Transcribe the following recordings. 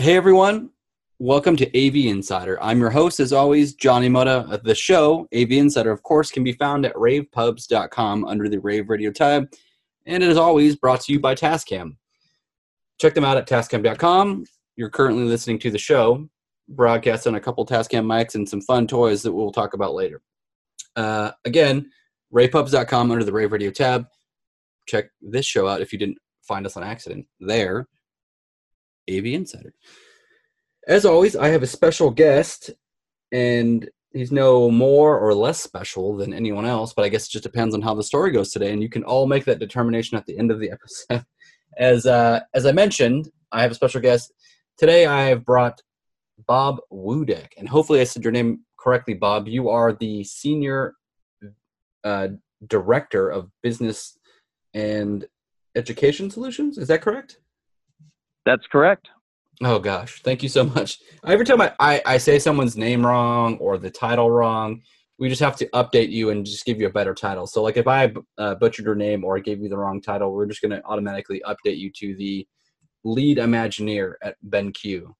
Hey everyone, welcome to AV Insider. I'm your host, as always, Johnny Moda. The show, AV Insider, of course, can be found at ravepubs.com under the Rave Radio tab, and it is always brought to you by Tascam. Check them out at tascam.com. You're currently listening to the show, broadcast on a couple Tascam mics and some fun toys that we'll talk about later. Uh, again, ravepubs.com under the Rave Radio tab. Check this show out if you didn't find us on accident there. AV Insider. As always, I have a special guest, and he's no more or less special than anyone else, but I guess it just depends on how the story goes today, and you can all make that determination at the end of the episode. As uh, as I mentioned, I have a special guest today. I have brought Bob Wudeck, and hopefully I said your name correctly, Bob. You are the senior uh, director of business and education solutions. Is that correct? That's correct. Oh gosh, thank you so much. Every time I, I, I, say someone's name wrong or the title wrong, we just have to update you and just give you a better title. So like if I uh, butchered your name or I gave you the wrong title, we're just going to automatically update you to the lead Imagineer at BenQ.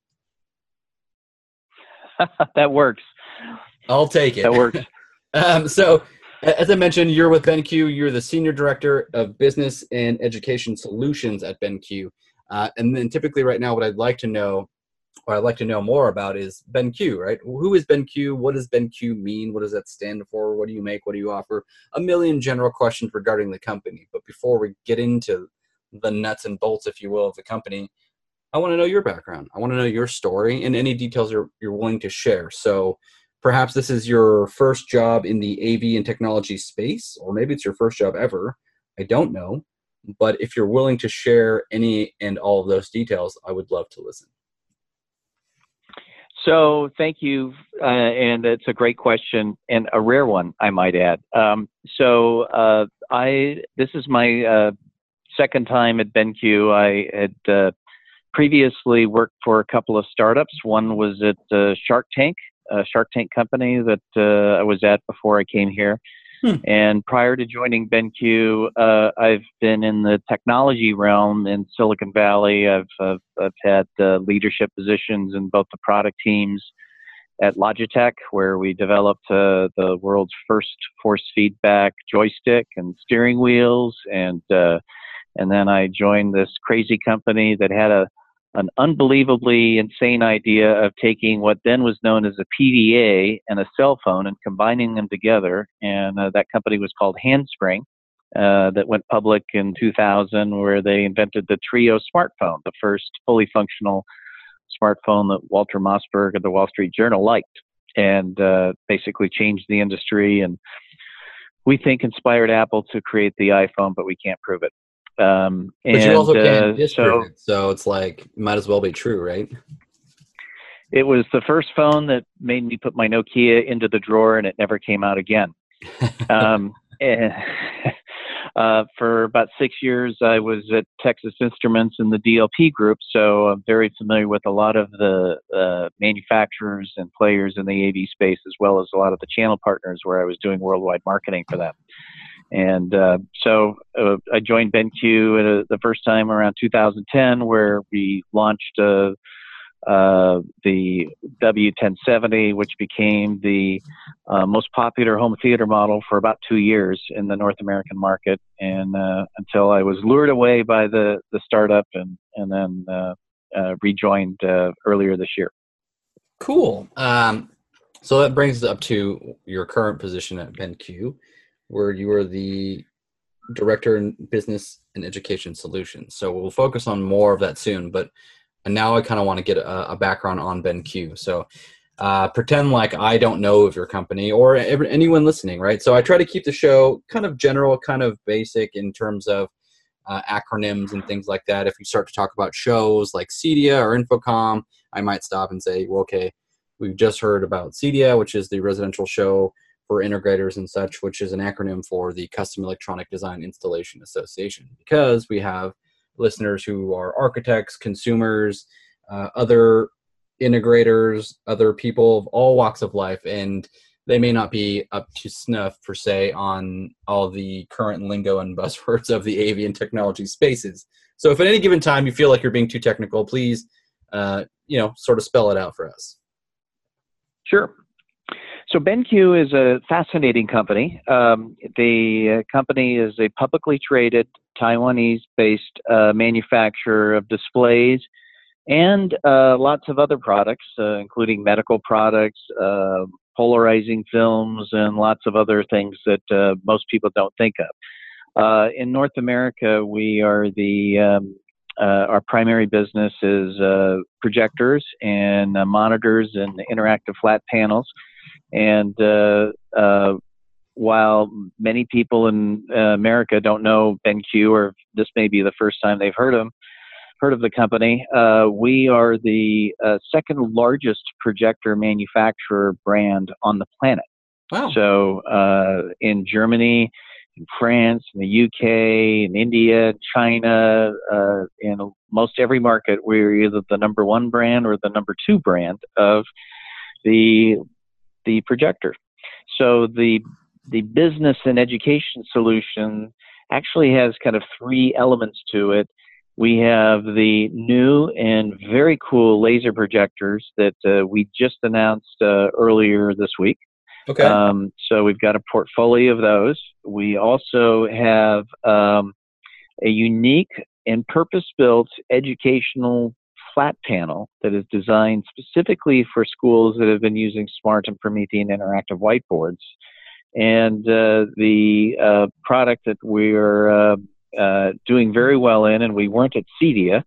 that works. I'll take it. That works. um, so as I mentioned, you're with BenQ. You're the senior director of business and education solutions at BenQ. Uh, and then typically right now, what I'd like to know, or I'd like to know more about is BenQ, right? Who is BenQ? What does BenQ mean? What does that stand for? What do you make? What do you offer? A million general questions regarding the company. But before we get into the nuts and bolts, if you will, of the company, I want to know your background. I want to know your story and any details you're, you're willing to share. So perhaps this is your first job in the AV and technology space, or maybe it's your first job ever. I don't know. But if you're willing to share any and all of those details, I would love to listen. So thank you, uh, and it's a great question and a rare one, I might add. Um, so uh, I this is my uh, second time at BenQ. I had uh, previously worked for a couple of startups. One was at uh, Shark Tank, a Shark Tank company that uh, I was at before I came here. Hmm. And prior to joining BenQ, uh, I've been in the technology realm in Silicon Valley. I've, I've, I've had uh, leadership positions in both the product teams at Logitech, where we developed uh, the world's first force feedback joystick and steering wheels, and uh, and then I joined this crazy company that had a an unbelievably insane idea of taking what then was known as a PDA and a cell phone and combining them together. And uh, that company was called Handspring, uh, that went public in 2000, where they invented the Treo smartphone, the first fully functional smartphone that Walter Mossberg of the Wall Street Journal liked, and uh, basically changed the industry. And we think inspired Apple to create the iPhone, but we can't prove it. Um, but and, you also can't uh, disprove so, it, so it's like might as well be true, right? It was the first phone that made me put my Nokia into the drawer, and it never came out again. um, and, uh, for about six years, I was at Texas Instruments in the DLP group, so I'm very familiar with a lot of the uh, manufacturers and players in the AV space, as well as a lot of the channel partners where I was doing worldwide marketing for them. And uh, so uh, I joined BenQ uh, the first time around 2010, where we launched uh, uh the W1070, which became the uh, most popular home theater model for about two years in the North American market, and until I was lured away by the the startup, and and then rejoined earlier this year. Cool. Um, so that brings us up to your current position at BenQ where you are the director in business and education solutions. So we'll focus on more of that soon. But now I kind of want to get a, a, background on BenQ. So uh, pretend like I don't know of your company or anyone listening, right? So I try to keep the show kind of general, kind of basic in terms of uh, acronyms and things like that. If you start to talk about shows like CEDIA or InfoComm, I might stop and say, well, okay, we've just heard about CEDIA, which is the residential show for integrators and such, which is an acronym for the Custom Electronic Design Installation Association, because we have listeners who are architects, consumers, uh, other integrators, other people of all walks of life, and they may not be up to snuff per se on all the current lingo and buzzwords of the AV and technology spaces. So if at any given time you feel like you're being too technical, please uh, you know, sort of spell it out for us. Sure. So BenQ is a fascinating company. Um, the uh, company is a publicly traded Taiwanese-based uh, manufacturer of displays and uh, lots of other products, uh, including medical products, uh, polarizing films, and lots of other things that uh, most people don't think of. in North America, we are the um, our primary business is projectors and monitors and interactive flat panels. And uh, uh, while many people in uh, America don't know BenQ, or this may be the first time they've heard of heard of the company, uh, we are the uh, second largest projector manufacturer brand on the planet. Wow. So uh, in Germany, in France, in the UK, in India, China, uh, in most every market, we're either the number one brand or the number two brand of the the projector. So the the business and education solution actually has kind of three elements to it. We have the new and very cool laser projectors that uh, we just announced uh, earlier this week. Okay. Um, so we've got a portfolio of those. We also have um, a unique and purpose-built educational flat panel that is designed specifically for schools that have been using smart and Promethean interactive whiteboards. And uh, the uh, product that we're uh, uh doing very well in, and we weren't at CEDIA,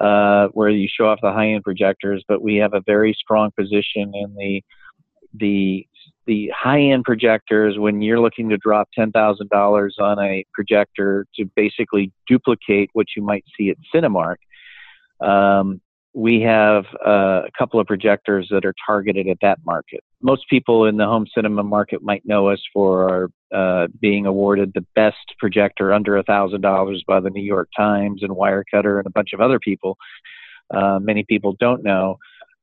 uh, where you show off the high-end projectors, but we have a very strong position in the the the high-end projectors when you're looking to drop $10,000 on a projector to basically duplicate what you might see at Cinemark um, we have uh, a couple of projectors that are targeted at that market. Most people in the home cinema market might know us for uh, being awarded the best projector under $1,000 by the New York Times and Wirecutter and a bunch of other people. Uh, many people don't know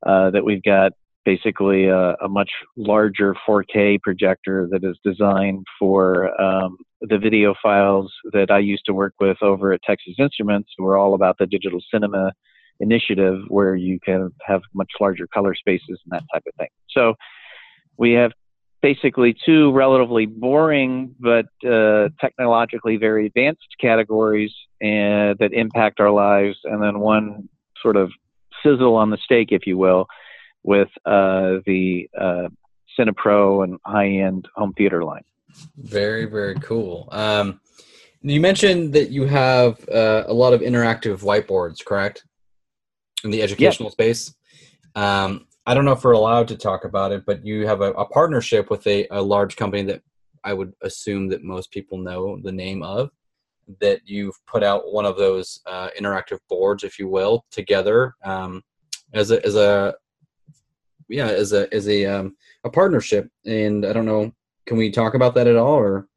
uh, that we've got basically a, a, much larger 4K projector that is designed for um, the videophiles that I used to work with over at Texas Instruments. We're all about the digital cinema initiative where you can have much larger color spaces and that type of thing. So we have basically two relatively boring but uh, technologically very advanced categories uh, that impact our lives, and then one sort of sizzle on the steak, if you will, with uh, the uh, CinePro and high-end home theater line. Very, very cool. Um, you mentioned that you have uh, a lot of interactive whiteboards, correct? In the educational space. Um, I don't know if we're allowed to talk about it, but you have a, a partnership with a, a, large company that I would assume that most people know the name of. That you've put out one of those uh, interactive boards, if you will, together um, as a as a yeah as a as a um, a partnership. And I don't know, can we talk about that at all, or?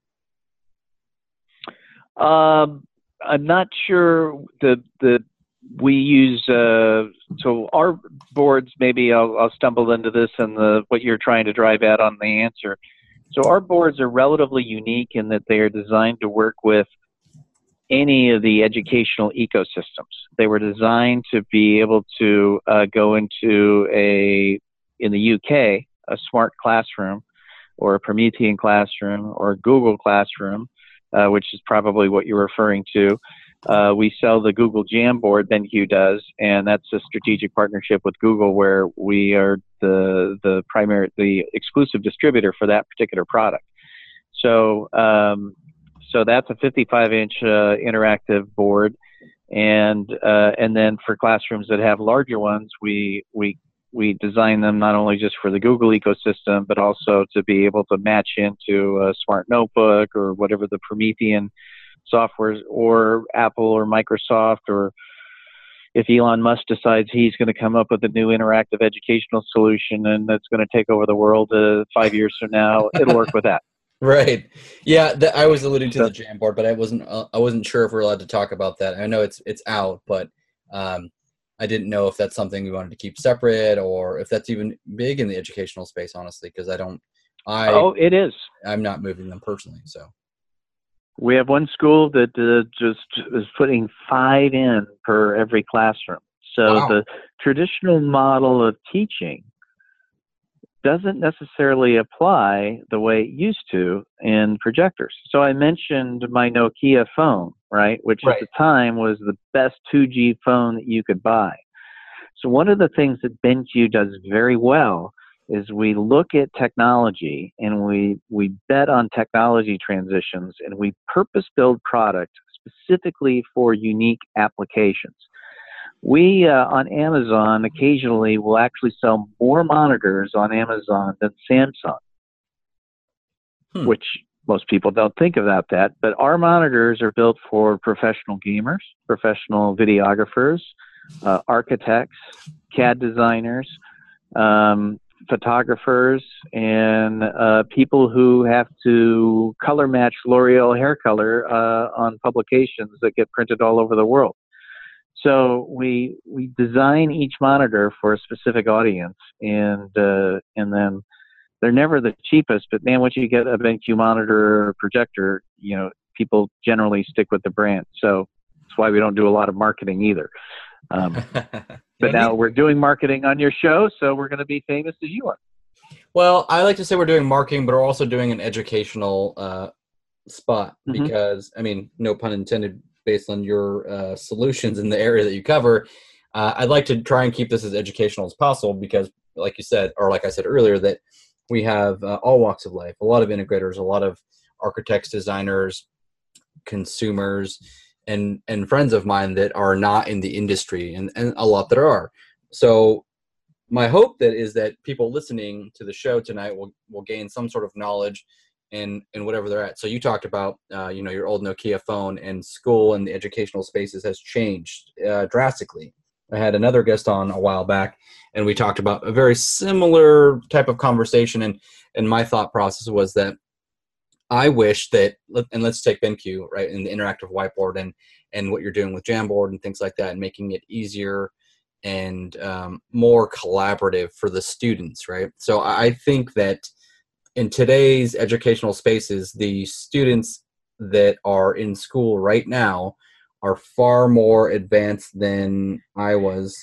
Um, I'm not sure the the we use uh, so our boards. Maybe I'll, I'll stumble into this and the what you're trying to drive at on the answer. So our boards are relatively unique in that they are designed to work with any of the educational ecosystems. They were designed to be able to uh, go into a in the UK a smart classroom or a Promethean classroom or a Google classroom, uh, which is probably what you're referring to. Uh, we sell the Google Jamboard, BenQ does, and that's a strategic partnership with Google where we are the the primary, the exclusive distributor for that particular product. So, um, so that's a 55 inch uh, interactive board, and uh, and then for classrooms that have larger ones, we we we design them not only just for the Google ecosystem, but also to be able to match into a smart notebook or whatever the Promethean softwares or Apple or Microsoft or if Elon Musk decides he's going to come up with a new interactive educational solution and that's going to take over the world uh, five years from now, it'll work with that. Right. Yeah, the, I was alluding to so, the Jamboard, but I wasn't. Uh, I wasn't sure if we're allowed to talk about that. I know it's it's out, but um, I didn't know if that's something we wanted to keep separate or if that's even big in the educational space. Honestly, because I don't. I oh, it is. I'm not moving them personally, so. We have one school that uh, just is putting five in per every classroom. So Wow. the traditional model of teaching doesn't necessarily apply the way it used to in projectors. So I mentioned my Nokia phone, right, which Right. at the time was the best 2G phone that you could buy. So one of the things that BenQ does very well is we look at technology and we we bet on technology transitions and we purpose build product specifically for unique applications. We uh, on Amazon occasionally will actually sell more monitors on Amazon than Samsung, Hmm. which most people don't think about that. But our monitors are built for professional gamers, professional videographers, uh, architects, CAD designers, um, photographers, and uh, people who have to color match L'Oreal hair color uh, on publications that get printed all over the world. So we we design each monitor for a specific audience, and uh, and then they're never the cheapest. But man, once you get a BenQ monitor or projector, you know people generally stick with the brand. So that's why we don't do a lot of marketing either. Um, but now we're doing marketing on your show, so we're going to be famous as you are. Well, I like to say we're doing marketing, but we're also doing an educational uh, spot Mhm. because, I mean, no pun intended, based on your uh, solutions in the area that you cover. Uh, I'd like to try and keep this as educational as possible because, like you said, or like I said earlier, that we have uh, all walks of life, a lot of integrators, a lot of architects, designers, consumers, and and friends of mine that are not in the industry, and, and a lot that are. So my hope that is that people listening to the show tonight will will gain some sort of knowledge in in whatever they're at. So you talked about uh, you know your old Nokia phone and school and the educational spaces has changed uh, drastically. I had another guest on a while back, and we talked about a very similar type of conversation. and And my thought process was that I wish that, and let's take BenQ right in the interactive whiteboard and and what you're doing with Jamboard and things like that, and making it easier and um, more collaborative for the students, right? So I think that in today's educational spaces, the students that are in school right now are far more advanced than I was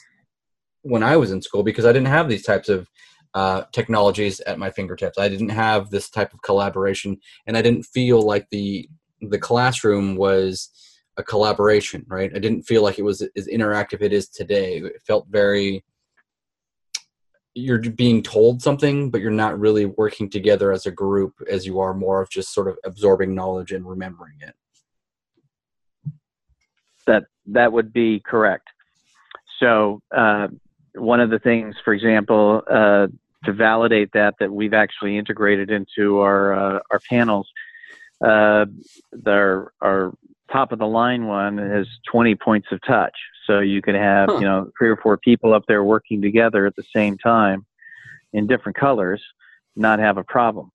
when I was in school because I didn't have these types of uh, technologies at my fingertips. I didn't have this type of collaboration, and I didn't feel like the the classroom was a collaboration. Right? I didn't feel like it was as interactive it is today. It felt very you're being told something, but you're not really working together as a group as you are more of just sort of absorbing knowledge and remembering it. That that would be correct. So uh, one of the things, for example, uh, to validate that, that we've actually integrated into our uh, our panels, uh, our our top of the line one has 20 points of touch. So you could have Huh. you know three or four people up there working together at the same time in different colors, not have a problem.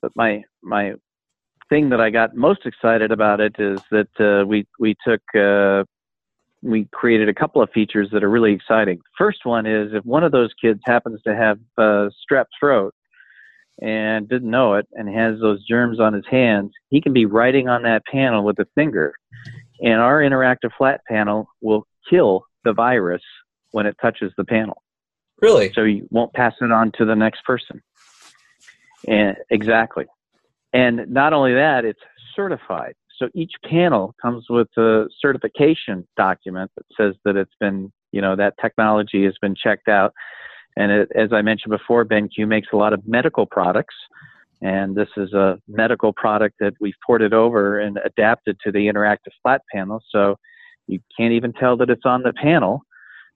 But my my thing that I got most excited about it is that uh, we we took uh, we created a couple of features that are really exciting. First one is if one of those kids happens to have uh, strep throat and didn't know it and has those germs on his hands, he can be writing on that panel with a finger, and our interactive flat panel will kill the virus when it touches the panel Really? so you won't pass it on to the next person. And exactly. And not only that, it's certified. So each panel comes with a certification document that says that it's been, you know, that technology has been checked out. And it, as I mentioned before, BenQ makes a lot of medical products. And this is a medical product that we've ported over and adapted to the interactive flat panel. So you can't even tell that it's on the panel.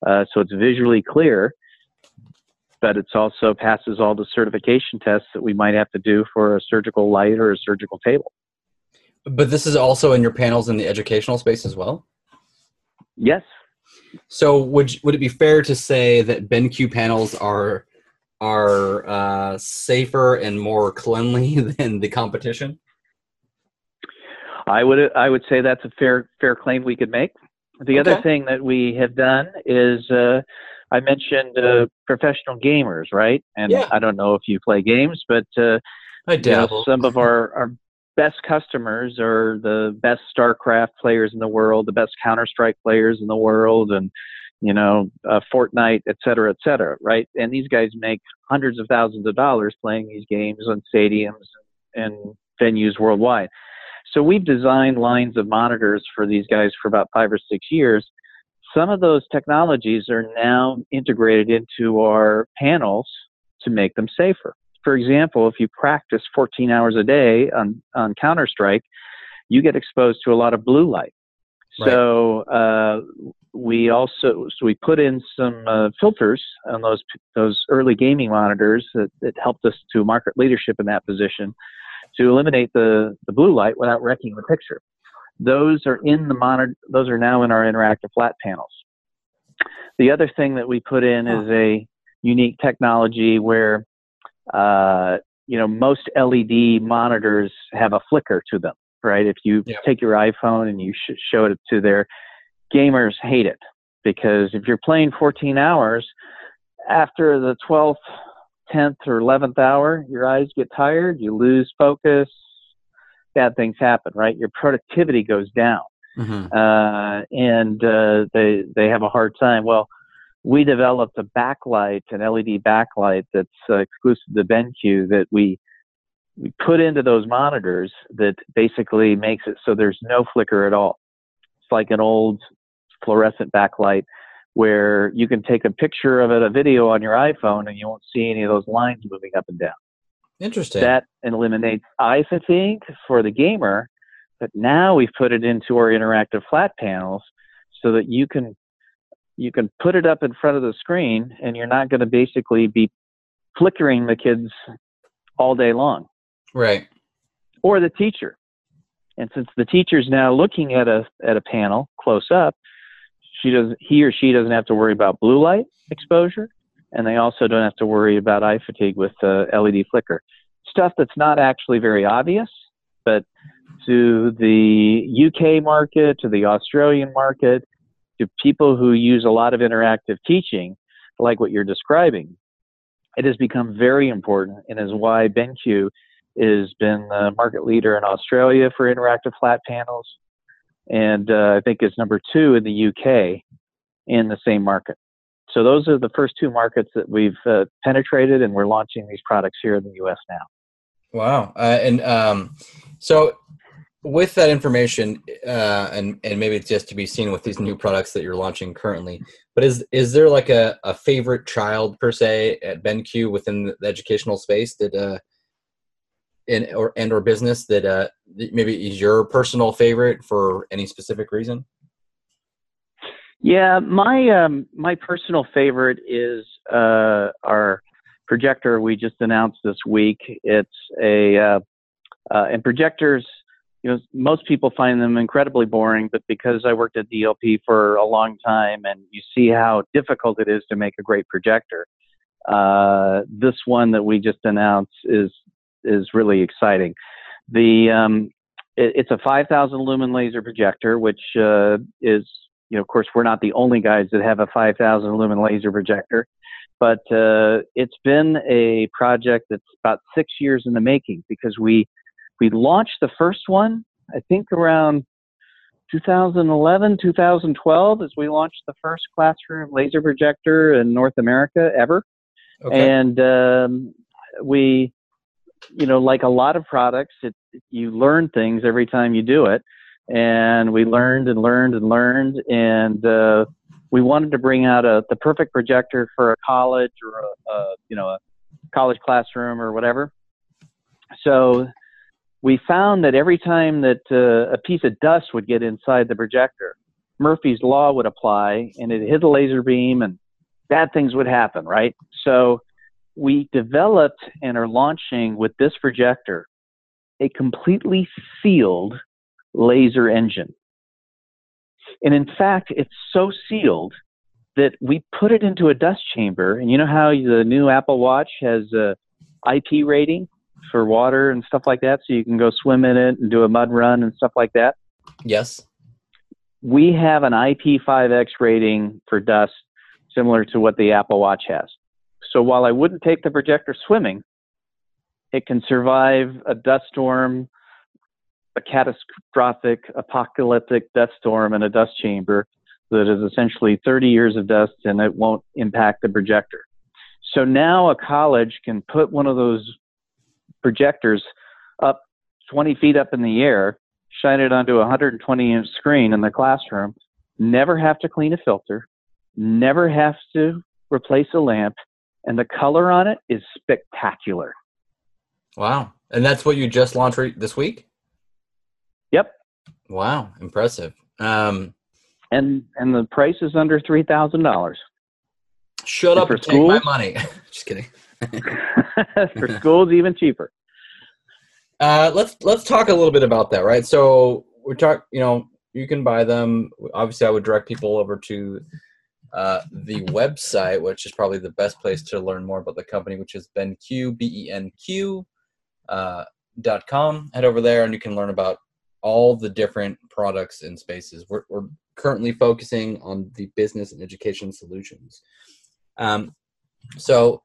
Uh, so it's visually clear but it's also passes all the certification tests that we might have to do for a surgical light or a surgical table. But this is also in your panels in the educational space as well. Yes, So would would it be fair to say that BenQ panels are are uh, safer and more cleanly than the competition? I would I would say that's a fair fair claim we could make. The other thing that we have done is uh, I mentioned uh, professional gamers, right? And Yeah. I don't know if you play games, but uh, I you know, some of our, our best customers are the best StarCraft players in the world, the best Counter Strike players in the world, and you know, uh, Fortnite, et cetera, et cetera, right? And these guys make hundreds of thousands of dollars playing these games on stadiums and venues worldwide. So we've designed lines of monitors for these guys for about five or six years. Some of those technologies are now integrated into our panels to make them safer. For example, if you practice 14 hours a day on, on Counter Strike, you get exposed to a lot of blue light. Right. So uh, we also so we put in some uh, filters on those those early gaming monitors that, that helped us to market leadership in that position to eliminate the, the blue light without wrecking the picture. Those are in the monitor. Those are now in our interactive flat panels. The other thing that we put in is a unique technology where, uh, you know, most LED monitors have a flicker to them, right? If you yeah. take your iPhone and you sh- show it to their gamers, hate it because if you're playing 14 hours, after the 12th 10th or 11th hour, your eyes get tired, you lose focus, bad things happen, right? Your productivity goes down. Mm-hmm. Uh, and uh, they they have a hard time. Well, we developed a backlight, an LED backlight that's uh, exclusive to BenQ that we we put into those monitors that basically makes it so there's no flicker at all. It's like an old fluorescent backlight where you can take a picture of it, a video on your iPhone, and you won't see any of those lines moving up and down. Interesting. That eliminates eye fatigue for the gamer, but now we've put it into our interactive flat panels so that you can you can put it up in front of the screen and you're not going to basically be flickering the kids all day long. Right. Or the teacher. And since the teacher's now looking at a at a panel close up, she does he or she doesn't have to worry about blue light exposure, and they also don't have to worry about eye fatigue with uh, LED flicker. Stuff that's not actually very obvious, but to the UK market, to the Australian market, to people who use a lot of interactive teaching, like what you're describing, it has become very important and is why BenQ has been the market leader in Australia for interactive flat panels and uh, I think is number two in the UK in the same market. So those are the first two markets that we've uh, penetrated, and we're launching these products here in the U.S. now. Wow! Uh, and um, so, with that information, uh, and and maybe it's just to be seen with these new products that you're launching currently. But is is there like a, a favorite child per se at BenQ within the educational space that uh, in or and or business that uh, maybe is your personal favorite for any specific reason? Yeah, my um, my personal favorite is uh, our projector we just announced this week. It's a uh, uh, and projectors. You know, most people find them incredibly boring, but because I worked at DLP for a long time, and you see how difficult it is to make a great projector, uh, this one that we just announced is is really exciting. The um, it, it's a 5,000 lumen laser projector, which uh, is you know of course we're not the only guys that have a 5,000 lumen laser projector, but uh, it's been a project that's about six years in the making because we we launched the first one I think around 2011, 2012 as we launched the first classroom laser projector in North America ever. Okay. And um, we you know, like a lot of products, it, you learn things every time you do it. And we learned and learned and learned, and uh, we wanted to bring out a the perfect projector for a college or a, a you know a college classroom or whatever. So we found that every time that uh, a piece of dust would get inside the projector, Murphy's law would apply, and it hit a laser beam, and bad things would happen, right? So we developed and are launching with this projector a completely sealed laser engine. And in fact, it's so sealed that we put it into a dust chamber. And you know how the new Apple Watch has a IP rating for water and stuff like that, so you can go swim in it and do a mud run and stuff like that? Yes. We have an IP5X rating for dust similar to what the Apple Watch has. So while I wouldn't take the projector swimming, it can survive a dust storm, a catastrophic apocalyptic dust storm in a dust chamber that is essentially 30 years of dust and it won't impact the projector. So now a college can put one of those projectors up 20 feet up in the air, shine it onto a 120 inch screen in the classroom, never have to clean a filter, never have to replace a lamp, and the color on it is spectacular. Wow. And that's what you just launched this week? Yep. Wow, impressive. Um, and and the price is under three thousand dollars. Shut and up and schools, take my money. Just kidding. for schools, even cheaper. Uh, let's let's talk a little bit about that, right? So we talk, you know, you can buy them. Obviously, I would direct people over to uh, the website, which is probably the best place to learn more about the company, which is BenQ, B E N Q, uh, dot com. Head over there and you can learn about all the different products and spaces. We're, we're currently focusing on the business and education solutions. Um, so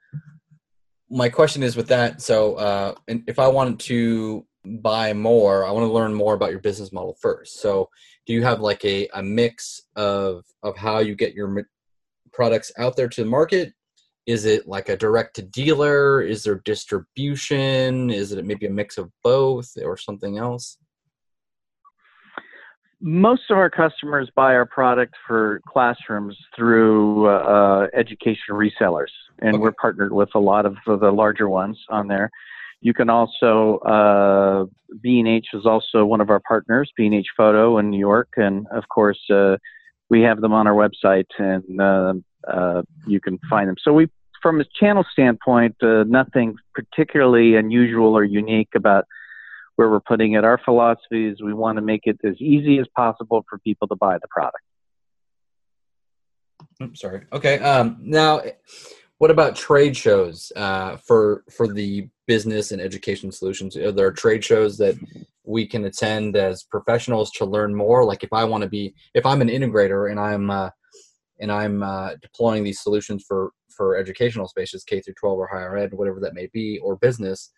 my question is with that. So uh, if I wanted to buy more, I want to learn more about your business model first. So do you have like a, a mix of, of how you get your products out there to the market? Is it like a direct to dealer? Is there distribution? Is it maybe a mix of both or something else? most of our customers buy our product for classrooms through uh, education resellers, and okay. we're partnered with a lot of the larger ones on there. You can also uh, B&H is also one of our partners, B&H Photo in New York, and of course uh, we have them on our website, and uh, uh, you can find them. So we, from a channel standpoint, uh, nothing particularly unusual or unique about where we're putting it. Our philosophy is we want to make it as easy as possible for people to buy the product. I'm sorry. Okay. Um, now, what about trade shows uh, for for the business and education solutions? Are there trade shows that we can attend as professionals to learn more? Like, if I want to be, if I'm an integrator and I'm uh, and I'm uh, deploying these solutions for for educational spaces, K through 12 or higher ed, whatever that may be, or business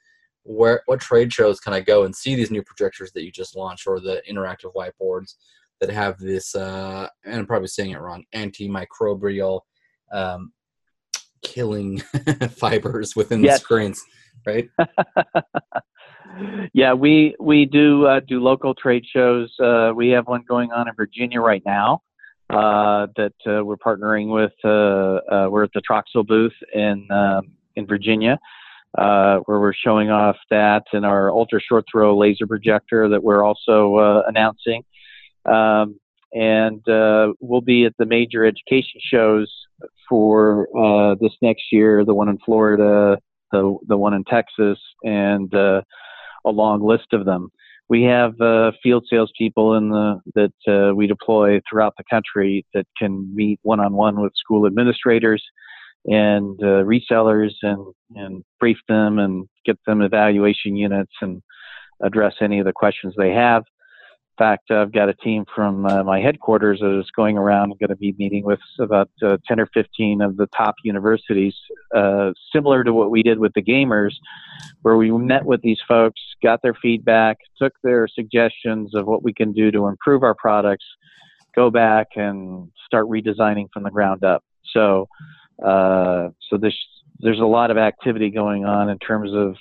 where what trade shows can I go and see these new projectors that you just launched or the interactive whiteboards that have this uh, and I'm probably saying it wrong antimicrobial um, killing fibers within yes. the screens, right? yeah, we we do uh, do local trade shows. Uh, we have one going on in Virginia right now uh, that uh, we're partnering with. Uh, we're at the Troxell booth in um, in Virginia uh, where we're showing off that and our ultra short throw laser projector that we're also uh, announcing. Um, and uh, we'll be at the major education shows for uh, this next year the one in Florida, the, the one in Texas, and uh, a long list of them. We have uh, field salespeople in the that we deploy throughout the country that can meet one on one with school administrators and uh, resellers and, and brief them and get them evaluation units and address any of the questions they have. Fact, I've got a team from uh, my headquarters that is going around and going to be meeting with about uh, 10 or 15 of the top universities, uh, similar to what we did with the gamers, where we met with these folks, got their feedback, took their suggestions of what we can do to improve our products, go back and start redesigning from the ground up. So, uh, so there's there's a lot of activity going on in terms of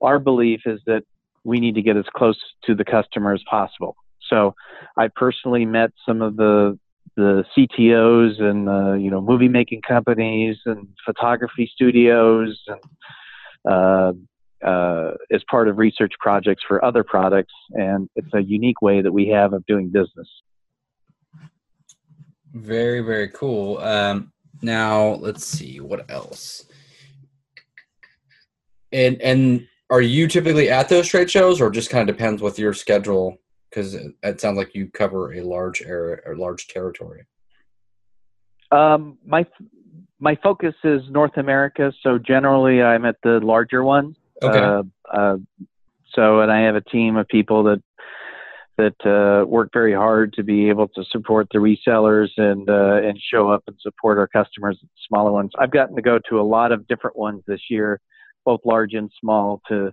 our belief is that we need to get as close to the customer as possible. So I personally met some of the the CTOs and uh, you know movie making companies and photography studios and uh, uh, as part of research projects for other products, and it's a unique way that we have of doing business. Very very cool. Um, now, let's see what else. And and are you typically at those trade shows, or just kind of depends with your schedule? Because it, sounds like you cover a large area or large territory. Um, my my focus is North America, so generally I'm at the larger ones. Okay. Uh, uh, so, and I have a team of people that that uh, work very hard to be able to support the resellers and uh, and show up and support our customers, smaller ones. I've gotten to go to a lot of different ones this year, both large and small, to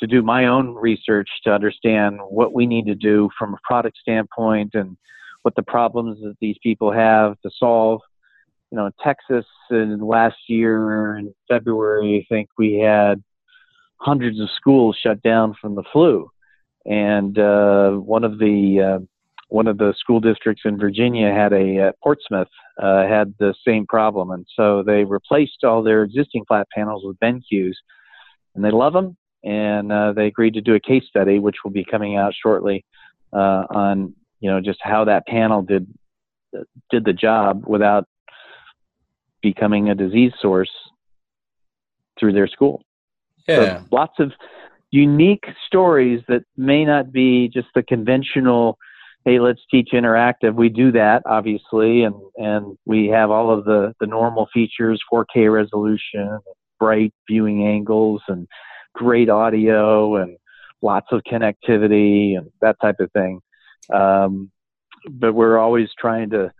to do my own research to understand what we need to do from a product standpoint and what the problems that these people have to solve. You know, in Texas in last year in February, I think we had hundreds of schools shut down from the flu, and uh, one of the uh, one of the school districts in Virginia had a uh, Portsmouth uh, had the same problem, and so they replaced all their existing flat panels with BenQs, and they love them. And uh, they agreed to do a case study, which will be coming out shortly, uh, on you know just how that panel did did the job without becoming a disease source through their school. Yeah, so lots of unique stories that may not be just the conventional hey, let's teach interactive. We do that obviously, and and we have all of the the normal features, 4K resolution, bright viewing angles, and great audio, and lots of connectivity and that type of thing. Um, but we're always trying to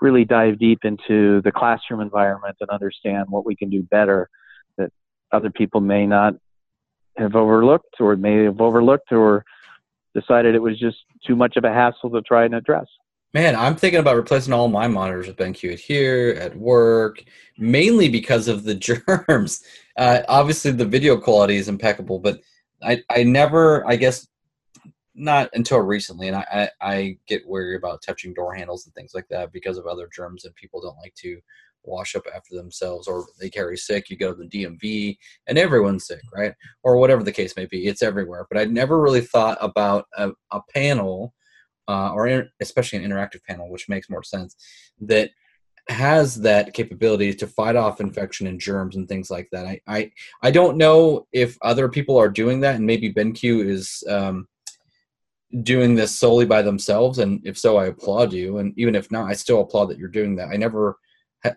really dive deep into the classroom environment and understand what we can do better that other people may not have overlooked or may have overlooked or decided it was just too much of a hassle to try and address. Man, I'm thinking about replacing all my monitors with BenQ here at work, mainly because of the germs. Uh, obviously, the video quality is impeccable, but I, I never, I guess, not until recently, and I, I, I get worried about touching door handles and things like that because of other germs, and people don't like to wash up after themselves or they carry sick you go to the dmv and everyone's sick right or whatever the case may be it's everywhere but i never really thought about a, a panel uh, or especially an interactive panel which makes more sense that has that capability to fight off infection and germs and things like that i i, I don't know if other people are doing that and maybe benq is um, doing this solely by themselves and if so i applaud you and even if not i still applaud that you're doing that i never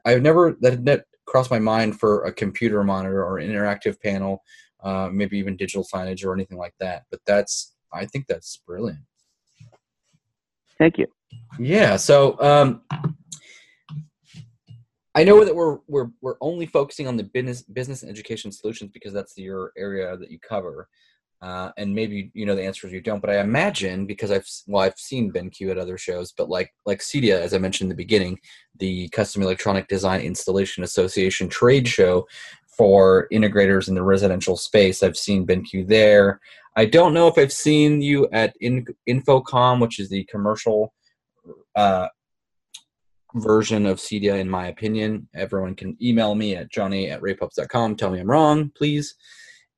I've never that had crossed my mind for a computer monitor or an interactive panel, uh, maybe even digital signage or anything like that. But that's I think that's brilliant. Thank you. Yeah. So um, I know that we're we're we're only focusing on the business business and education solutions because that's your area that you cover. Uh, and maybe you know the answers you don't, but I imagine because I've well I've seen BenQ at other shows, but like like CEDIA, as I mentioned in the beginning, the Custom Electronic Design Installation Association trade show for integrators in the residential space. I've seen BenQ there. I don't know if I've seen you at in, InfoComm, which is the commercial uh, version of CEDIA, in my opinion. Everyone can email me at johnny at ravepubs.com. Tell me I'm wrong, please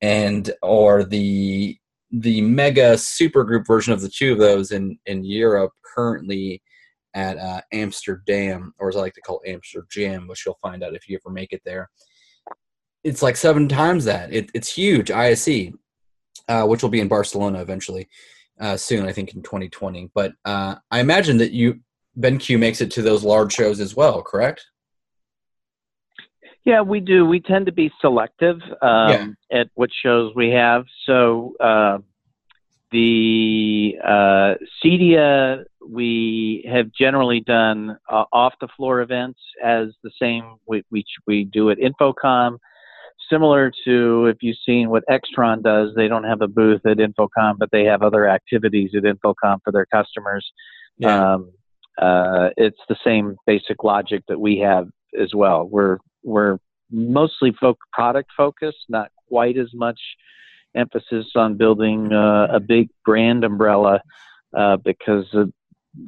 and or the the mega super group version of the two of those in in Europe currently at uh, Amsterdam, or as I like to call Amsterdam, which you'll find out if you ever make it there. It's like seven times that. It, it's huge, ISE, uh, which will be in Barcelona eventually uh, soon, I think in 2020. But uh, I imagine that you BenQ makes it to those large shows as well, correct? Yeah, we do. We tend to be selective um, yeah. at what shows we have. So uh, the uh, CEDIA, we have generally done uh, off the floor events as the same we, we, we do at InfoComm. Similar to if you've seen what Extron does, they don't have a booth at InfoComm, but they have other activities at InfoComm for their customers. Yeah. Um, uh, it's the same basic logic that we have as well. We're we're mostly folk product focused, not quite as much emphasis on building uh, a big brand umbrella uh, because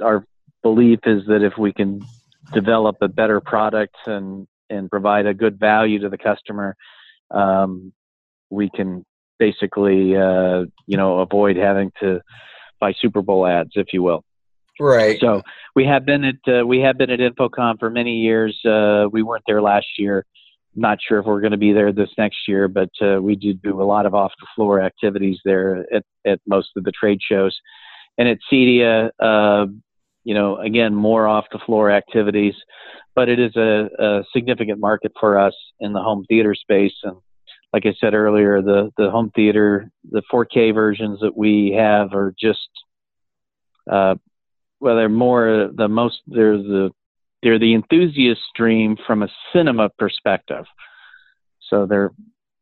our belief is that if we can develop a better product and and provide a good value to the customer, um, we can basically uh, you know avoid having to buy Super Bowl ads, if you will. Right. So we have been at uh, we have been at InfoComm for many years. Uh, we weren't there last year. Not sure if we're going to be there this next year, but uh, we do do a lot of off the floor activities there at, at most of the trade shows. And at CEDIA, uh, you know, again, more off the floor activities, but it is a, a significant market for us in the home theater space. And like I said earlier, the, the home theater, the 4K versions that we have are just, uh, well, they're more the most, they're the they're the enthusiast stream from a cinema perspective. So they're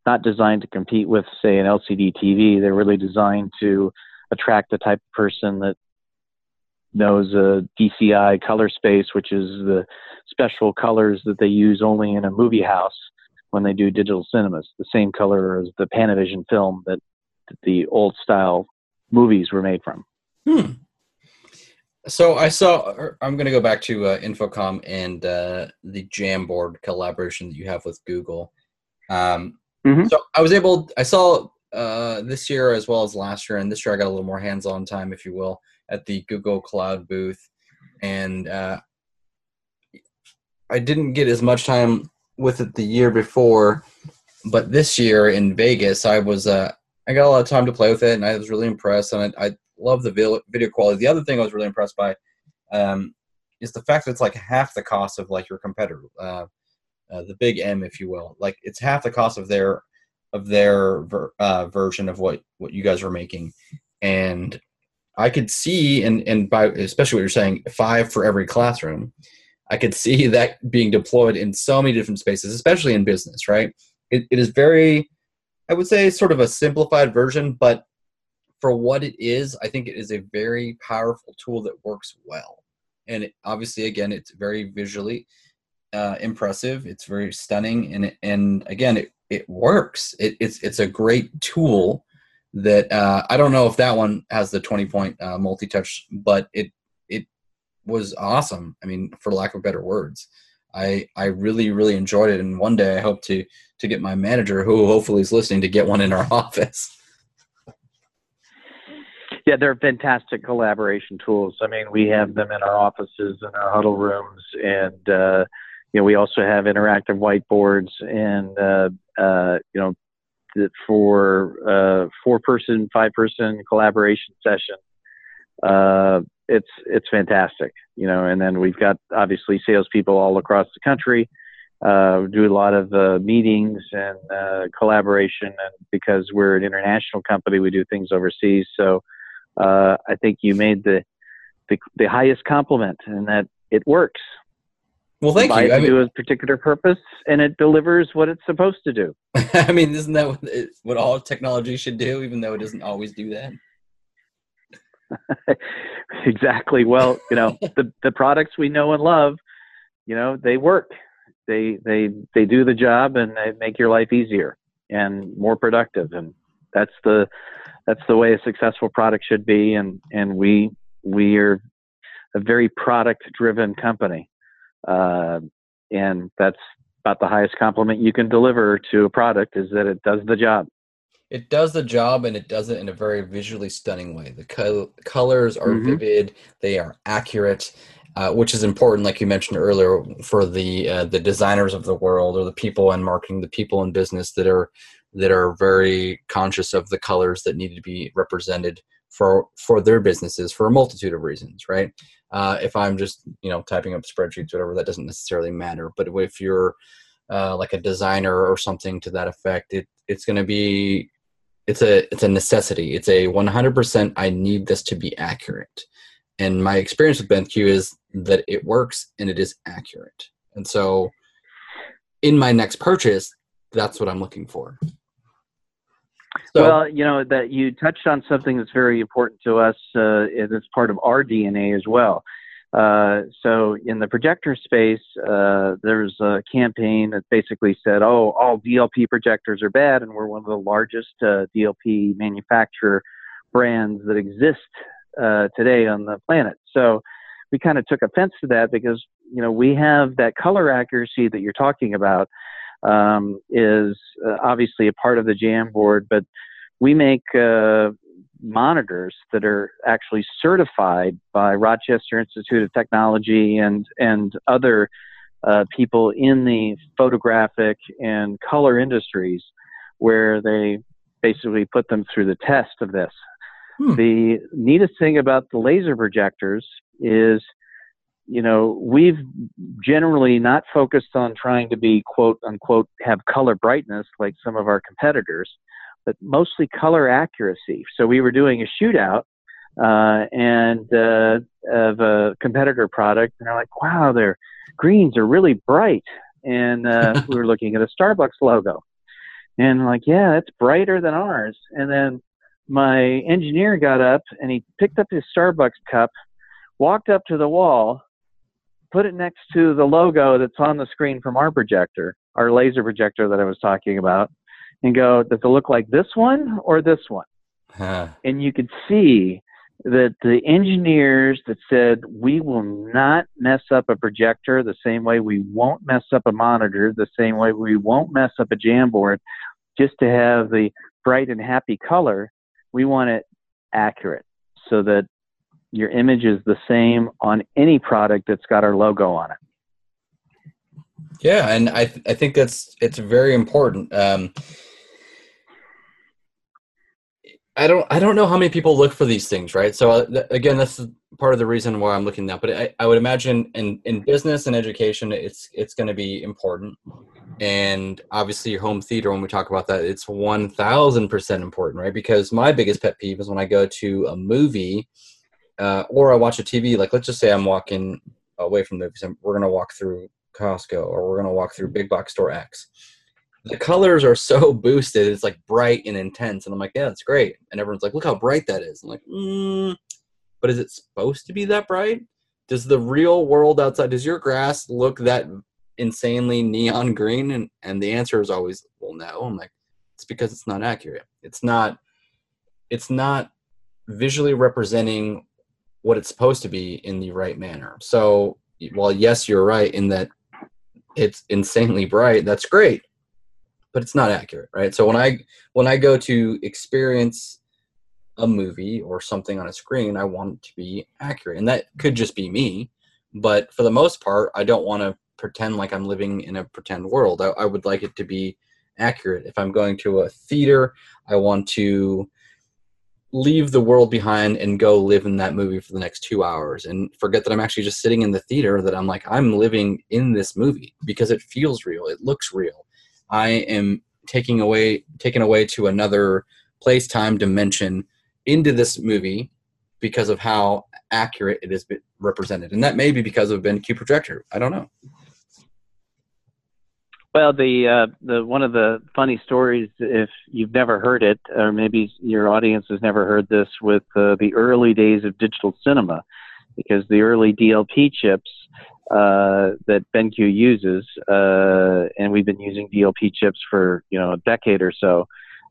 not designed to compete with, say, an LCD TV. They're really designed to attract the type of person that knows a DCI color space, which is the special colors that they use only in a movie house when they do digital cinemas, the same color as the Panavision film that the old style movies were made from. Hmm. So I saw. I'm going to go back to uh, InfoComm and uh, the Jamboard collaboration that you have with Google. Um, mm-hmm. So I was able. I saw uh, this year as well as last year, and this year I got a little more hands-on time, if you will, at the Google Cloud booth, and uh, I didn't get as much time with it the year before, but this year in Vegas, I was uh, I got a lot of time to play with it, and I was really impressed, and I, I love the video quality. The other thing I was really impressed by um, is the fact that it's like half the cost of like your competitor, uh, uh, the big M, if you will. Like it's half the cost of their of their ver- uh, version of what what you guys were making, and I could see, and and by especially what you're saying, five for every classroom. I could see that being deployed in so many different spaces, especially in business. Right? It, it is very, I would say, sort of a simplified version, but for what it is, I think it is a very powerful tool that works well. And it, obviously, again, it's very visually uh, impressive. It's very stunning, and and again, it it works. It, it's it's a great tool that uh, I don't know if that one has the 20 point uh, multi touch, but it it was awesome. I mean, for lack of better words, I I really really enjoyed it, and one day I hope to to get my manager, who hopefully is listening, to get one in our office. Yeah, they're fantastic collaboration tools. I mean, we have them in our offices and our huddle rooms, and uh, you know, we also have interactive whiteboards and uh, uh, you know, for uh, four person, five person collaboration session. Uh, it's it's fantastic, you know. And then we've got obviously salespeople all across the country. Uh, do a lot of uh, meetings and uh, collaboration, and because we're an international company, we do things overseas. So uh, I think you made the, the, the highest compliment, and that it works. Well, thank you. I mean, do a particular purpose, and it delivers what it's supposed to do. I mean, isn't that what, it, what all technology should do, even though it doesn't always do that? exactly. Well, you know, the the products we know and love, you know, they work. They they they do the job, and they make your life easier and more productive. And that's the that's the way a successful product should be. And and we we are a very product driven company uh, and that's about the highest compliment you can deliver to a product is that it does the job. It does the job and it does it in a very visually stunning way. The co- colors are mm-hmm. vivid, they are accurate, uh, which is important, like you mentioned earlier, for the uh, the designers of the world or the people in marketing, the people in business that are that are very conscious of the colors that need to be represented for for their businesses for a multitude of reasons, right? Uh, if I'm just you know typing up spreadsheets, whatever, that doesn't necessarily matter. But if you're uh, like a designer or something to that effect, it it's going to be it's a it's a necessity. It's a 100%. I need this to be accurate. And my experience with BenQ is that it works and it is accurate. And so, in my next purchase, that's what I'm looking for. So, well, you know that you touched on something that's very important to us. Uh, it's part of our DNA as well. Uh, so in the projector space, uh, there's a campaign that basically said, "Oh, all DLP projectors are bad," and we're one of the largest uh, DLP manufacturer brands that exist uh, today on the planet. So we kind of took offense to that because you know we have that color accuracy that you're talking about um, is uh, obviously a part of the Jamboard, but we make uh, monitors that are actually certified by Rochester Institute of Technology and and other uh, people in the photographic and color industries, where they basically put them through the test of this. Hmm. The neatest thing about the laser projectors is you know, we've generally not focused on trying to be quote unquote have color brightness like some of our competitors, but mostly color accuracy. So we were doing a shootout uh, and uh, of a competitor product, and they're like, "Wow, their greens are really bright." And uh, we were looking at a Starbucks logo, and like, "Yeah, it's brighter than ours." And then my engineer got up and he picked up his Starbucks cup walked up to the wall, put it next to the logo that's on the screen from our projector, our laser projector that I was talking about, and go, does it look like this one or this one? Huh. And you could see that the engineers that said we will not mess up a projector the same way we won't mess up a monitor, the same way we won't mess up a Jamboard, just to have the bright and happy color, we want it accurate so that your image is the same on any product that's got our logo on it. Yeah, and I th- I think that's it's very important. Um, I don't I don't know how many people look for these things, right? So uh, th- again, that's part of the reason why I'm looking now. But I, I would imagine in in business and education, it's it's going to be important, and obviously your home theater. When we talk about that, it's one thousand percent important, right? Because my biggest pet peeve is when I go to a movie uh, or I watch a TV. Like let's just say I'm walking away from the we're to walk through Costco or we're to walk through Big Box Store X the colors are so boosted. It's like bright and intense. And I'm like, yeah, that's great. And everyone's like, look how bright that is. I'm like, mm, but is it supposed to be that bright? Does the real world outside, does your grass look that insanely neon green? And, and the answer is always, well, no. I'm like, it's because it's not accurate. It's not, it's not visually representing what it's supposed to be in the right manner. So while yes, you're right in that it's insanely bright, that's great but it's not accurate, right? So when I when I go to experience a movie or something on a screen, I want it to be accurate, and that could just be me. But for the most part, I don't want to pretend like I'm living in a pretend world. I, I would like it to be accurate. If I'm going to a theater, I want to leave the world behind and go live in that movie for the next two hours and forget that I'm actually just sitting in the theater, that I'm like, I'm living in this movie because it feels real, it looks real. I am taking away taken away to another place, time, dimension into this movie because of how accurate it is represented, and that may be because of BenQ projector. I don't know. Well, the uh, the one of the funny stories, if you've never heard it, or maybe your audience has never heard this, with uh, the early days of digital cinema, because the early DLP chips uh, that BenQ uses, uh, and we've been using DLP chips for you know a decade or so.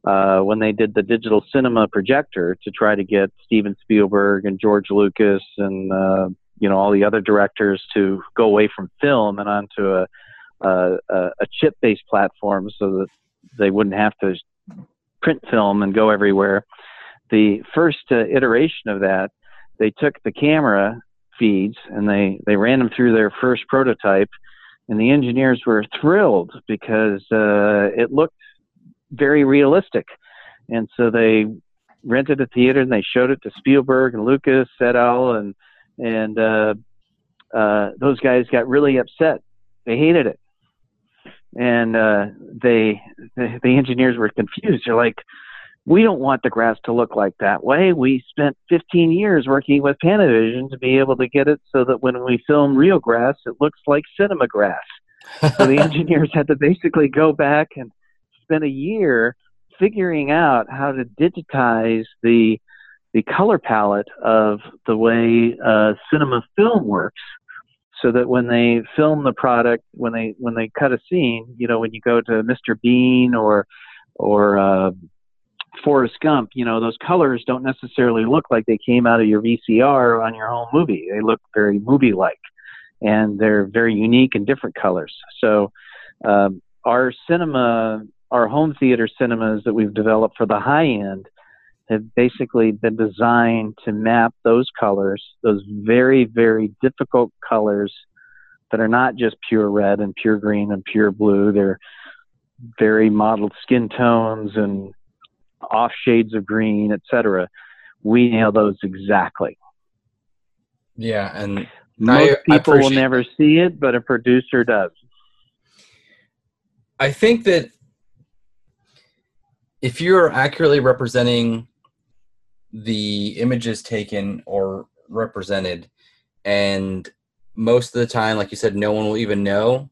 Uh, when they did the digital cinema projector to try to get Steven Spielberg and George Lucas and uh, you know all the other directors to go away from film and onto a a, a chip-based platform so that they wouldn't have to print film and go everywhere. The first uh, iteration of that, they took the camera feeds and they, they ran them through their first prototype. And the engineers were thrilled because uh, it looked very realistic. And so they rented a theater and they showed it to Spielberg and Lucas et al. And, and uh, uh, those guys got really upset. They hated it. And uh, they, the, the engineers were confused. They're like, we don't want the grass to look like that way. We spent 15 years working with Panavision to be able to get it so that when we film real grass, it looks like cinema grass. so the engineers had to basically go back and spend a year figuring out how to digitize the the color palette of the way uh, cinema film works so that when they film the product when they when they cut a scene you know when you go to mr bean or or uh, Forrest Gump, you know, those colors don't necessarily look like they came out of your VCR on your home movie. They look very movie like, and they're very unique and different colors. So, um, our cinema, our home theater cinemas that we've developed for the high end, have basically been designed to map those colors, those very, very difficult colors that are not just pure red and pure green and pure blue. They're very modeled skin tones and off shades of green, etc. We nail those exactly. Yeah, and most I, people I will never see it, but a producer does. I think that if you're accurately representing the images taken or represented, and most of the time, like you said, no one will even know,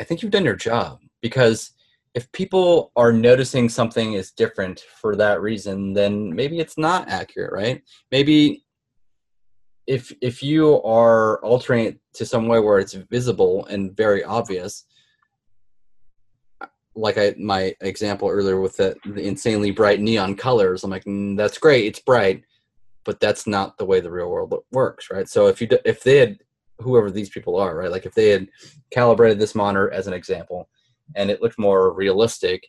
I think you've done your job because if people are noticing something is different for that reason, then maybe it's not accurate, right? Maybe if if you are altering it to some way where it's visible and very obvious, like I my example earlier with the, the insanely bright neon colors, I'm like, mm, that's great, it's bright, but that's not the way the real world works, right? So if you if they had whoever these people are, right, like if they had calibrated this monitor as an example, and it looked more realistic,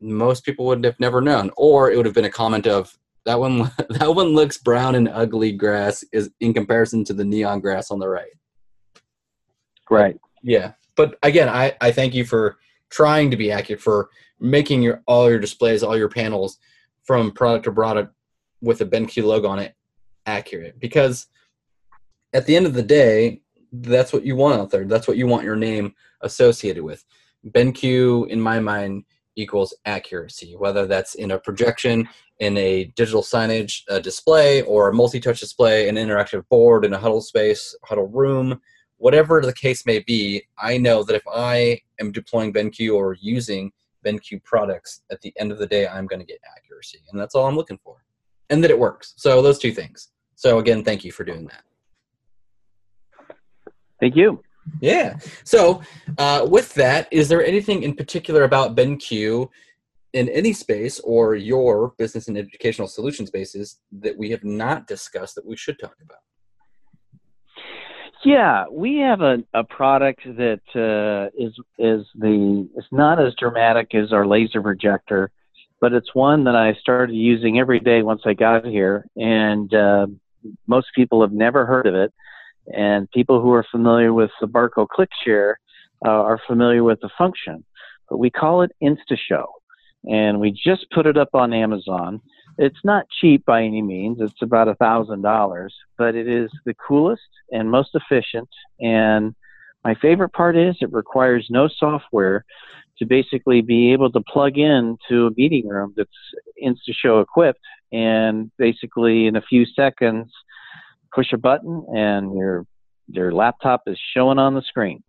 most people would have never known, or it would have been a comment of that one that one looks brown and ugly grass is in comparison to the neon grass on the right. Right. Yeah but again, I, I thank you for trying to be accurate for making your all your displays, all your panels from product to product with a BenQ logo on it accurate because at the end of the day, that's what you want out there. That's what you want your name associated with. BenQ, in my mind, equals accuracy, whether that's in a projection, in a digital signage a display, or a multi-touch display, an interactive board in a huddle space, huddle room, whatever the case may be, I know that if I am deploying BenQ or using BenQ products, at the end of the day, I'm going to get accuracy. And that's all I'm looking for. And that it works. So those two things. So again, thank you for doing that. Thank you. Yeah. So uh, with that, is there anything in particular about BenQ in any space or your business and educational solution spaces that we have not discussed that we should talk about? Yeah, we have a, a product that uh, is is the it's not as dramatic as our laser projector, but it's one that I started using every day once I got here, and uh, most people have never heard of it. And people who are familiar with the Barco ClickShare uh, are familiar with the function, but we call it InstaShow, and we just put it up on Amazon it's not cheap by any means. It's about a thousand dollars, but it is the coolest and most efficient. And my favorite part is it requires no software to basically be able to plug in to a meeting room that's InstaShow equipped, and basically in a few seconds push a button and your your laptop is showing on the screen.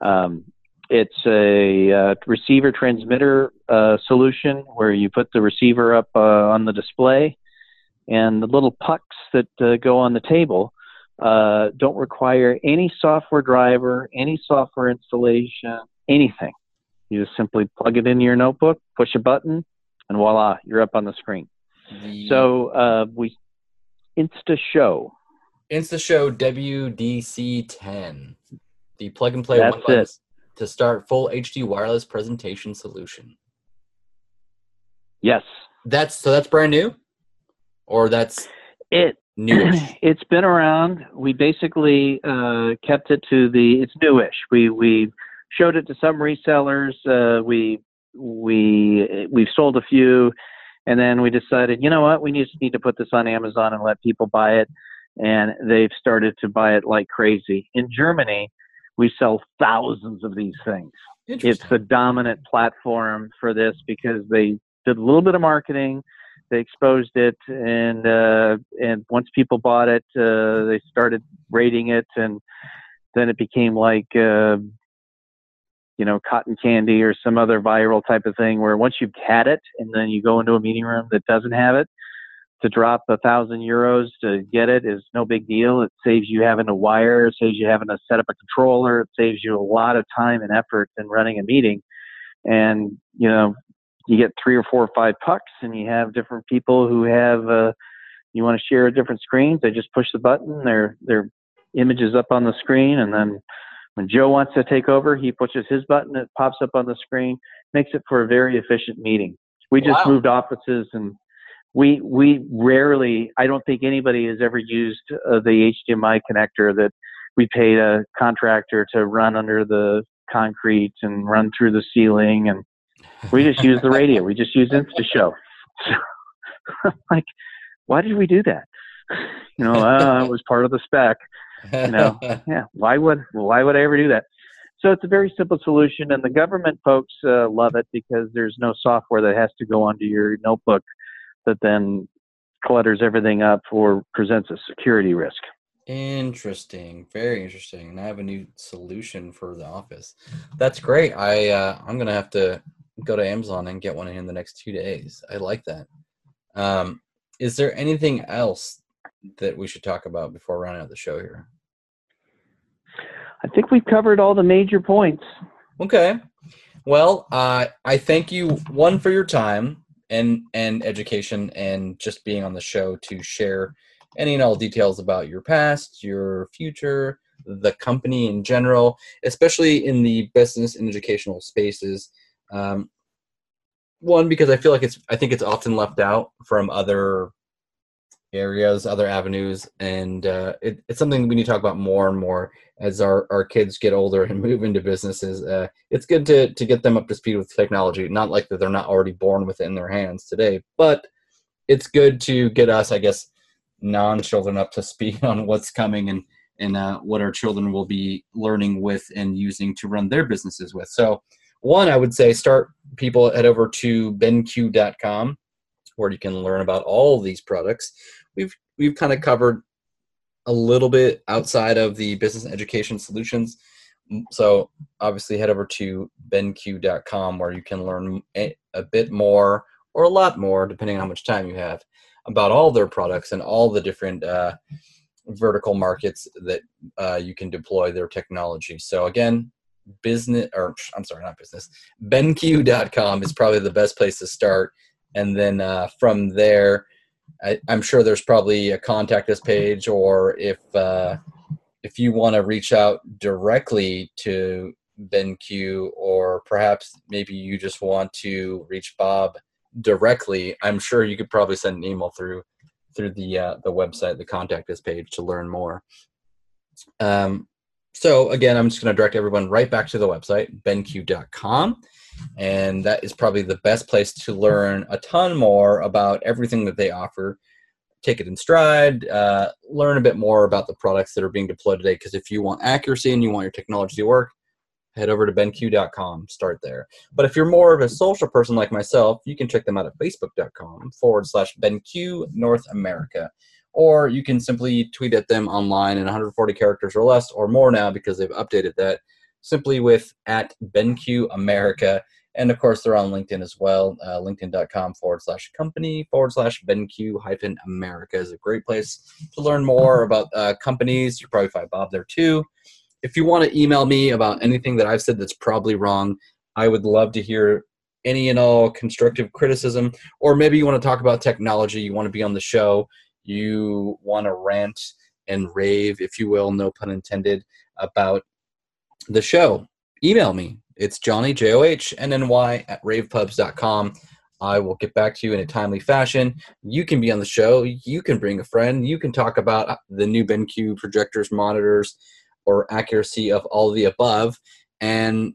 Um, it's a uh, receiver transmitter uh, solution where you put the receiver up uh, on the display, and the little pucks that uh, go on the table uh, don't require any software driver, any software installation, anything. You just simply plug it into your notebook, push a button, and voila, you're up on the screen. The so uh, we InstaShow WDC10. The plug and play That's one it to start full HD wireless presentation solution. Yes. That's so that's brand new? Or that's it newish? It's been around. We basically uh, kept it to the it's newish. We we showed it to some resellers. Uh, we we we've sold a few and then we decided, you know what, we just need to put this on Amazon and let people buy it. And they've started to buy it like crazy. In Germany, we sell thousands of these things. It's the dominant platform for this because they did a little bit of marketing, they exposed it, and uh, and once people bought it, uh, they started rating it, and then it became like uh, you know cotton candy or some other viral type of thing. Where once you've had it, and then you go into a meeting room that doesn't have it, to drop a thousand euros to get it is no big deal. It saves you having to wire, it saves you having to set up a controller, it saves you a lot of time and effort in running a meeting. And you know, you get three or four or five pucks, and you have different people who have. Uh, you want to share different screens? They just push the button. Their their image is up on the screen, and then when Joe wants to take over, he pushes his button. It pops up on the screen. Makes it for a very efficient meeting. We just wow. moved offices and we we rarely i don't think anybody has ever used uh, the hdmi connector that we paid a contractor to run under the concrete and run through the ceiling and we just use the radio. We just use instashow so like why did we do that? You know uh, it was part of the spec you know? Yeah why would why would i ever do that? So it's a very simple solution and the government folks uh, love it because there's no software that has to go onto your notebook that then clutters everything up or presents a security risk. Interesting, very interesting. And I have a new solution for the office. That's great. I uh, I'm gonna have to go to Amazon and get one in the next two days. I like that. Um, is there anything else that we should talk about before running out the show here? I think we've covered all the major points. Okay. Well, uh, I thank you one for your time and and education and just being on the show to share any and all details about your past, your future, the company in general, especially in the business and educational spaces. Um, one because I feel like it's I think it's often left out from other areas, other avenues, and uh, it, it's something we need to talk about more and more as our, our kids get older and move into businesses. Uh, it's good to to get them up to speed with technology. Not like that they're not already born with it in their hands today, but it's good to get us, I guess, non-children up to speed on what's coming and and uh, what our children will be learning with and using to run their businesses with. So, one, I would say start people head over to benq.com where you can learn about all these products. We've we've kind of covered a little bit outside of the business education solutions. So obviously head over to benq.com where you can learn a, a bit more or a lot more, depending on how much time you have, about all their products and all the different uh, vertical markets that uh, you can deploy their technology. So again, business or I'm sorry, not business. benq.com is probably the best place to start and then uh, from there, I, am sure there's probably a contact us page, or if uh, if you want to reach out directly to BenQ, or perhaps maybe you just want to reach Bob directly, I'm sure you could probably send an email through through the uh, the website, the contact us page, to learn more. Um, so again, I'm just going to direct everyone right back to the website, benq.com and that is probably the best place to learn a ton more about everything that they offer. Take it in stride uh, learn a bit more about the products that are being deployed today because if you want accuracy and you want your technology to work head over to benq.com start there. But if you're more of a social person like myself you can check them out at facebook.com forward slash benq north america. Or you can simply tweet at them online in 140 characters or less or more now because they've updated that simply with at BenQ America. And of course, they're on LinkedIn as well. Uh, LinkedIn.com forward slash company forward slash BenQ hyphen America is a great place to learn more about uh, companies. You probably find Bob there too. If you want to email me about anything that I've said that's probably wrong, I would love to hear any and all constructive criticism. Or maybe you want to talk about technology, you want to be on the show, you want to rant and rave, if you will, no pun intended, about the show, email me. It's Johnny, J O H N N Y, at ravepubs.com. I will get back to you in a timely fashion. You can be on the show. You can bring a friend. You can talk about the new BenQ projectors, monitors, or accuracy of all of the above. And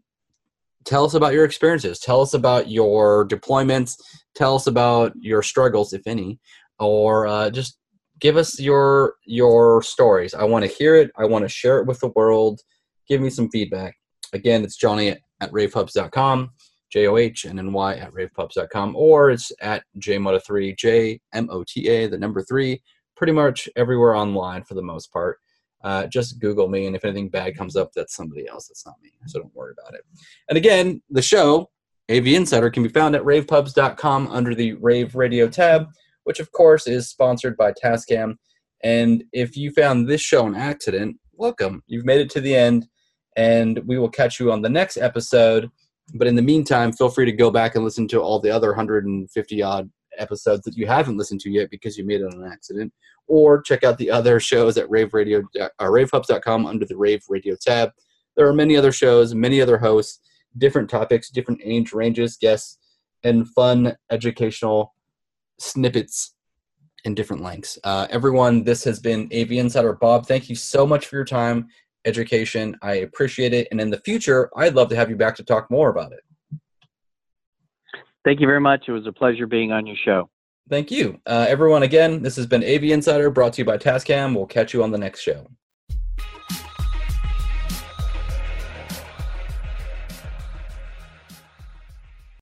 tell us about your experiences. Tell us about your deployments. Tell us about your struggles, if any, or uh, just give us your your stories. I want to hear it. I want to share it with the world give me some feedback. Again, it's Johnny at, ravepubs.com, J O H N N Y at ravepubs.com, or it's at JMOTA3, J M O T A, the number three, pretty much everywhere online for the most part. Uh, just Google me, and if anything bad comes up, that's somebody else. That's not me. So don't worry about it. And again, the show, AV Insider, can be found at ravepubs.com under the Rave Radio tab, which of course is sponsored by Tascam. And if you found this show an accident, welcome. You've made it to the end and we will catch you on the next episode. But in the meantime, feel free to go back and listen to all the other 150 odd episodes that you haven't listened to yet because you made it on an accident, or check out the other shows at Rave Radio, uh, ravepubs.com under the Rave Radio tab. There are many other shows, many other hosts, different topics, different age ranges, guests, and fun educational snippets in different lengths. Uh, everyone, this has been AV Insider Bob. Thank you so much for your time education. I appreciate it. And in the future, I'd love to have you back to talk more about it. Thank you very much. It was a pleasure being on your show. Thank you. Uh, everyone, again, this has been AV Insider brought to you by Tascam. We'll catch you on the next show.